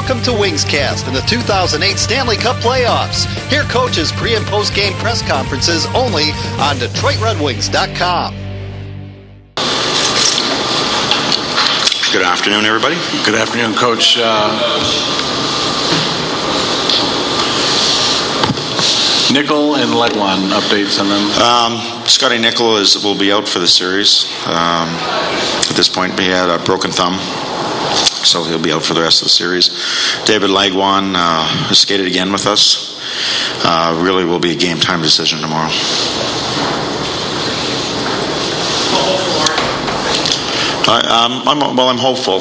Welcome to Wingscast in the 2008 Stanley Cup playoffs. Hear coaches' pre and post game press conferences only on DetroitRedWings.com. Good afternoon, everybody. Good afternoon, Coach. Uh, Nichol and Legwand updates on them. Um, Scotty Nichol is will be out for the series. Um, at this point, he had a broken thumb, so he'll be out for the rest of the series. David Legwand uh, skated again with us. Uh, really, will be a game time decision tomorrow. I, um, I'm, well, I'm hopeful.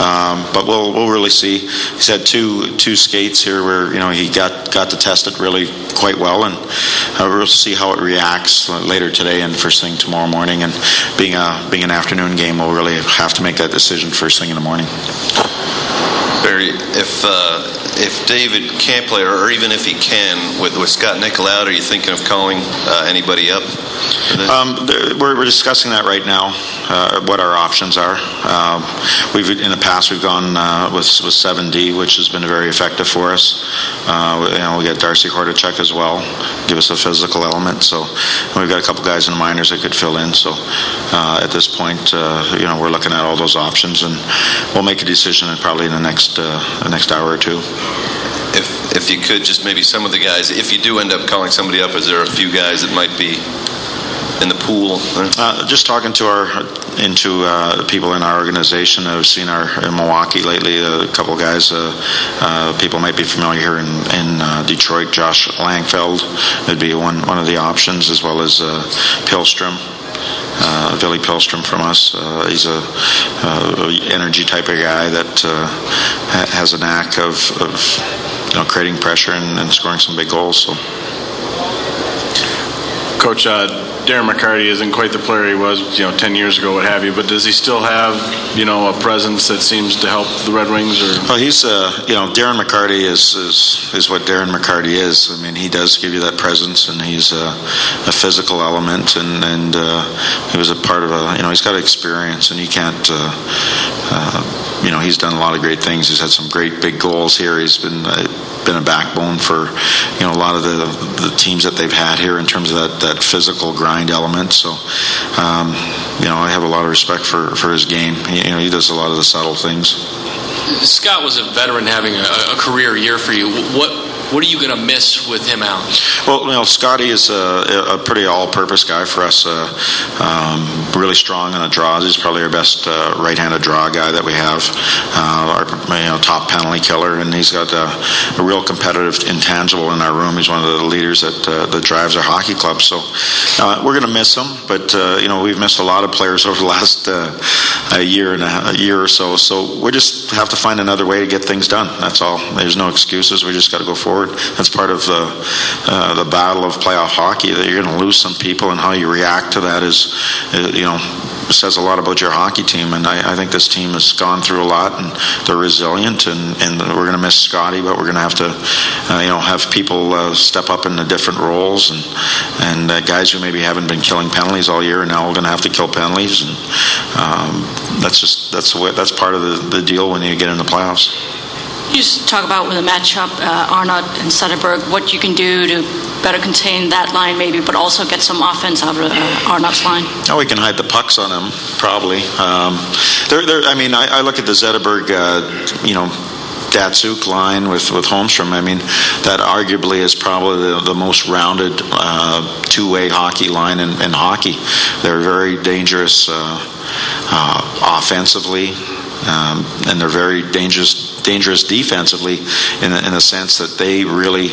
Um, but we'll we'll really see. He's had two two skates here where you know he got got to test it really quite well, and uh, we'll see how it reacts later today and first thing tomorrow morning. And being a being an afternoon game, we'll really have to make that decision first thing in the morning. Barry, if uh, if David can't play, or even if he can, with, with Scott Nichol out, are you thinking of calling uh, anybody up? Um, we're, we're, discussing that right now. Uh, what our options are. Um, we've in the past we've gone uh, with with seven D, which has been very effective for us. Uh, you know, we got Darcy Hordichuk as well, give us a physical element. So we've got a couple guys in the minors that could fill in. So uh, at this point, uh, you know, we're looking at all those options, and we'll make a decision probably in the next the next hour or two if if you could just maybe some of the guys if you do end up calling somebody up is there a few guys that might be in the pool? Uh, just talking to our into uh, people in our organization. I've seen our in Milwaukee lately. A couple guys, uh, uh, people might be familiar here in, in uh, Detroit. Josh Langfeld would be one one of the options, as well as uh, Pihlstrom. Uh, Billy Pihlstrom from us. Uh, he's a uh, energy type of guy that has a knack of, of you know, creating pressure and, and, scoring some big goals. So, Coach, Darren McCarty isn't quite the player he was, you know, 10 years ago, what have you. But does he still have, you know, a presence that seems to help the Red Wings? Or well, he's, uh, you know, Darren McCarty is, is is what Darren McCarty is. I mean, he does give you that presence, and he's a, a physical element, and and uh, he was a part of a, you know, he's got experience, and you can't. Uh, uh you know, he's done a lot of great things. He's had some great big goals here. He's been uh, been a backbone for you know a lot of the the teams that they've had here in terms of that that physical grind element. So, um, you know, I have a lot of respect for for his game. He, you know, he does a lot of the subtle things. Scott was a veteran having a, a career year for you. What what are you going to miss with him out? Well, you know, Scotty is a, a pretty all-purpose guy for us. Uh, um, really strong on the draws. He's probably our best uh, right-handed draw guy that we have. Uh, our you know, top penalty killer, and he's got a, a, real competitive intangible in our room. He's one of the leaders that uh, that drives our hockey club. So uh, we're going to miss him, but uh, you know, we've missed a lot of players over the last year and a, a year or so. So we just have to find another way to get things done. That's all. There's no excuses. We just got to go forward forward. That's part of the uh, the battle of playoff hockey. That you're going to lose some people, and how you react to that is, uh, you know, says a lot about your hockey team. And I, I, think this team has gone through a lot, and they're resilient. And, and we're going to miss Scotty, but we're going to have to, uh, you know, have people uh, step up into different roles, and and uh, guys who maybe haven't been killing penalties all year are now going to have to kill penalties, and um, that's just that's the way, that's part of the, the deal when you get in the playoffs. You talk about with a matchup, uh, Arnott and Zetterberg, what you can do to better contain that line, maybe, but also get some offense out of uh, Arnott's line. Oh, we can hide the pucks on them, probably. Um, they're, they're, I mean, I, I, look at the Zetterberg, uh, you know, Datsyuk line with, with Holmstrom, I mean, that arguably is probably the, the most rounded uh, two way hockey line in, in, hockey. They're very dangerous uh, uh, offensively, um, and they're very dangerous dangerous defensively in the, in the sense that they really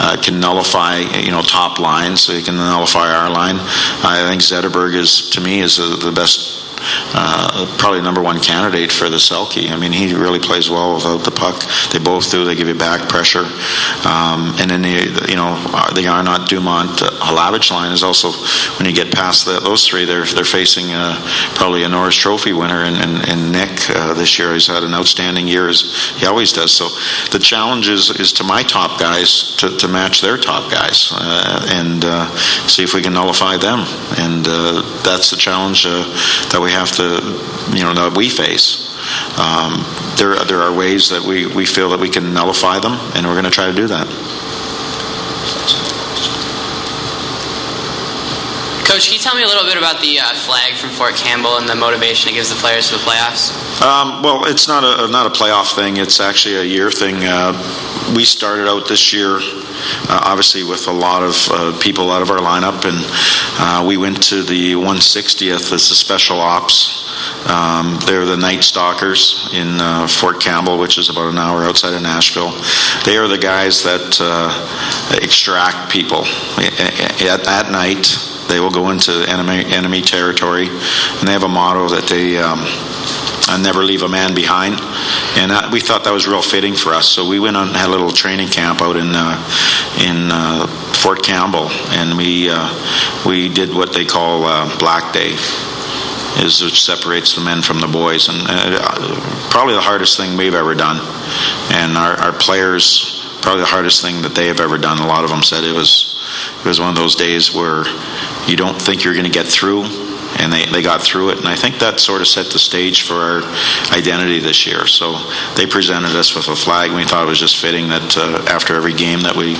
uh, can nullify you know top lines so they can nullify our line. I think Zetterberg is to me is the best uh, probably number one candidate for the Selke. I mean, he really plays well without the puck. They both do. They give you back pressure. Um, and then, the, you know, uh, the Arnott, Dumont, uh, Halavich line is also, when you get past the, those three, they're, they're facing uh, probably a Norris Trophy winner in, in, in Nick uh, this year. He's had an outstanding year, as he always does. So the challenge is, is to my top guys to, to match their top guys uh, and see if we can nullify them. And that's the challenge that we have to, you know, that we face. um, there, there are ways that we, we feel that we can nullify them, and we're going to try to do that. Coach, can you tell me a little bit about the uh, flag from Fort Campbell and the motivation it gives the players for the playoffs? Um, well, it's not a not a playoff thing. It's actually a year thing. Uh, we started out this year, uh, obviously, with a lot of uh, people out of our lineup, and uh, we went to the 160th as the special ops. Um, they're the Night Stalkers in uh, Fort Campbell, which is about an hour outside of Nashville. They are the guys that uh, extract people at, at night they will go into enemy enemy territory, and they have a motto that they. Um, and never leave a man behind. And that, we thought that was real fitting for us. So we went on and had a little training camp out in uh, in uh, Fort Campbell, and we uh, we did what they call uh, Black Day, is which separates the men from the boys, and uh, probably the hardest thing we've ever done. And our, our players, probably the hardest thing that they have ever done. A lot of them said it was it was one of those days where you don't think you're going to get through and they, they got through it and i think that sort of set the stage for our identity this year so they presented us with a flag and we thought it was just fitting that uh, after every game that we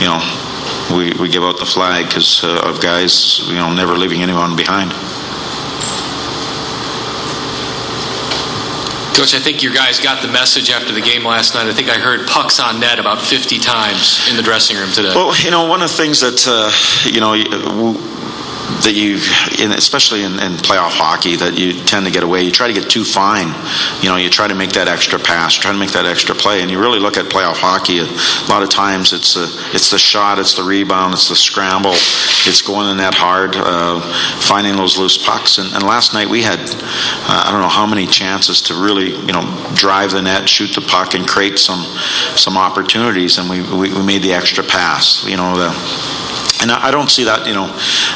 you know we, we give out the flag because uh, of guys you know never leaving anyone behind Coach, I think your guys got the message after the game last night. I think I heard pucks on net about 50 times in the dressing room today. Well, you know, one of the things that, uh, you know, that you, especially in, in, playoff hockey, that you tend to get away. You try to get too fine. You know, you try to make that extra pass, try to make that extra play, and you really look at playoff hockey. A lot of times, it's a, it's the shot, it's the rebound, it's the scramble, it's going in that hard, uh, finding those loose pucks. And, and last night we had, uh, I don't know how many chances to really, you know, drive the net, shoot the puck, and create some some opportunities, and we we, we made the extra pass. You know, the and I don't see that, you know,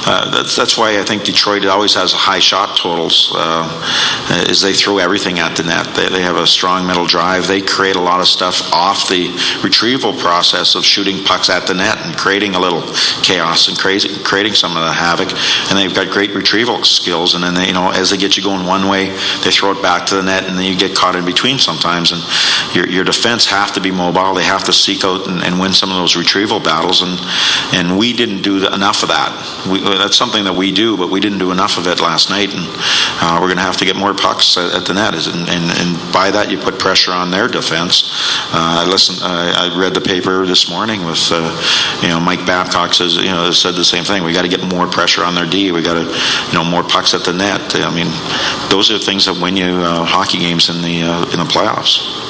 uh, that's, that's why I think Detroit always has high shot totals, uh, is they throw everything at the net. They, they have a strong middle drive. They create a lot of stuff off the retrieval process of shooting pucks at the net and creating a little chaos and crazy, creating some of the havoc. And they've got great retrieval skills. And then, they, you know, as they get you going one way, they throw it back to the net and then you get caught in between sometimes. And your, your defense have to be mobile. They have to seek out and, and win some of those retrieval battles. And, and we didn't didn't do enough of that. We, that's something that we do, but we didn't do enough of it last night, and uh, we're going to have to get more pucks at, at the net. And, and, and, by that, you put pressure on their defense. Uh, I listened. Uh, I read the paper this morning with uh, you know Mike Babcock says you know said the same thing. We got to get more pressure on their D. We got to you know more pucks at the net. I mean, those are things that win you uh, hockey games in the uh, in the playoffs.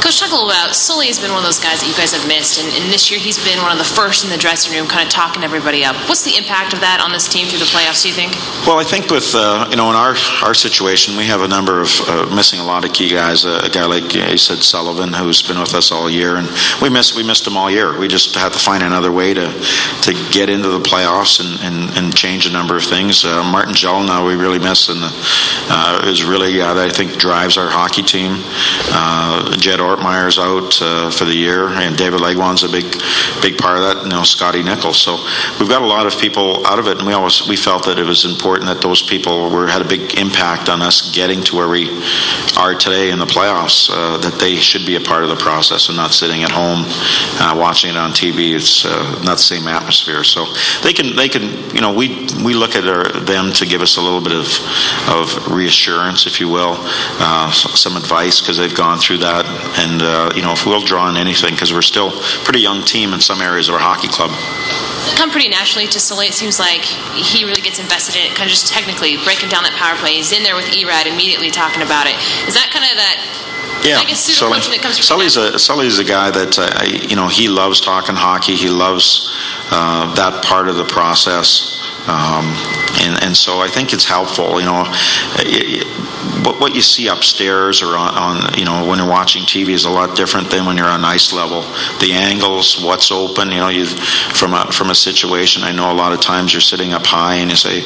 Coach, talk a little about Sully has been one of those guys that you guys have missed, and, and, this year he's been one of the first in the dressing room, kind of talking everybody up. What's the impact of that on this team through the playoffs? Do you think? Well, I think with uh, you know in our our situation, we have a number of uh, missing a lot of key guys. Uh, a guy like you said Sullivan, who's been with us all year, and we missed we missed him all year. We just had to find another way to to get into the playoffs and, and, and change a number of things. Uh, Martin Gelinas, we really miss, and uh, is really uh, I think drives our hockey team. Jed Ortmeyer's out uh, for the year, and David Legwand's a big, big part of that. You know, Scotty Nichols. So we've got a lot of people out of it, and we always we felt that it was important that those people were had a big impact on us getting to where we are today in the playoffs. Uh, that they should be a part of the process and not sitting at home uh, watching it on TV. It's uh, not the same atmosphere. So they can they can you know we we look at our, them to give us a little bit of of reassurance, if you will, uh, some advice because they've gone through that and uh, you know if we'll draw on anything because we're still a pretty young team in some areas of our hockey club. Come pretty naturally to Sully. It seems like he really gets invested in it, kind of just technically breaking down that power play. He's in there with Erat immediately talking about it. Is that kind of that yeah, I Sully, that comes Sully's a Sully's a guy that uh, you know he loves talking hockey. He loves uh, that part of the process. Um, and, and so I think it's helpful, you know, it, what, what you see upstairs or on, on, you know, when you're watching TV is a lot different than when you're on ice level. The angles, what's open, you know, you from a, from a situation, I know a lot of times you're sitting up high and you say,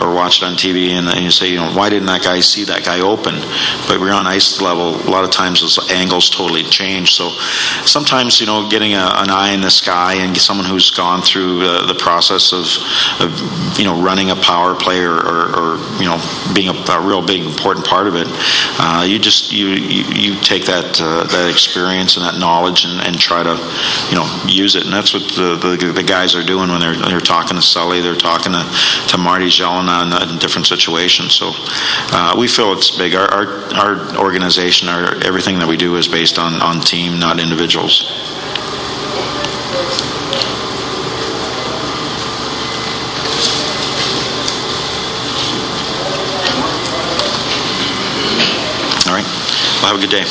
or watch it on TV and, you say, you know, why didn't that guy see that guy open? But we're on ice level, a lot of times those angles totally change. So sometimes, you know, getting a, an eye in the sky and someone who's gone through uh, the process of, of you know, running a power play or, or, or you know, being a, a, real big important part of it. Uh, you just you, you, you take that uh, that experience and that knowledge and, and, try to you know use it. And that's what the, the, the guys are doing when they're they're talking to Sully, they're talking to, to Marty Gelinas in different situations. So uh, we feel it's big. Our, our our organization, our everything that we do is based on on team, not individuals. All right. Well, have a good day.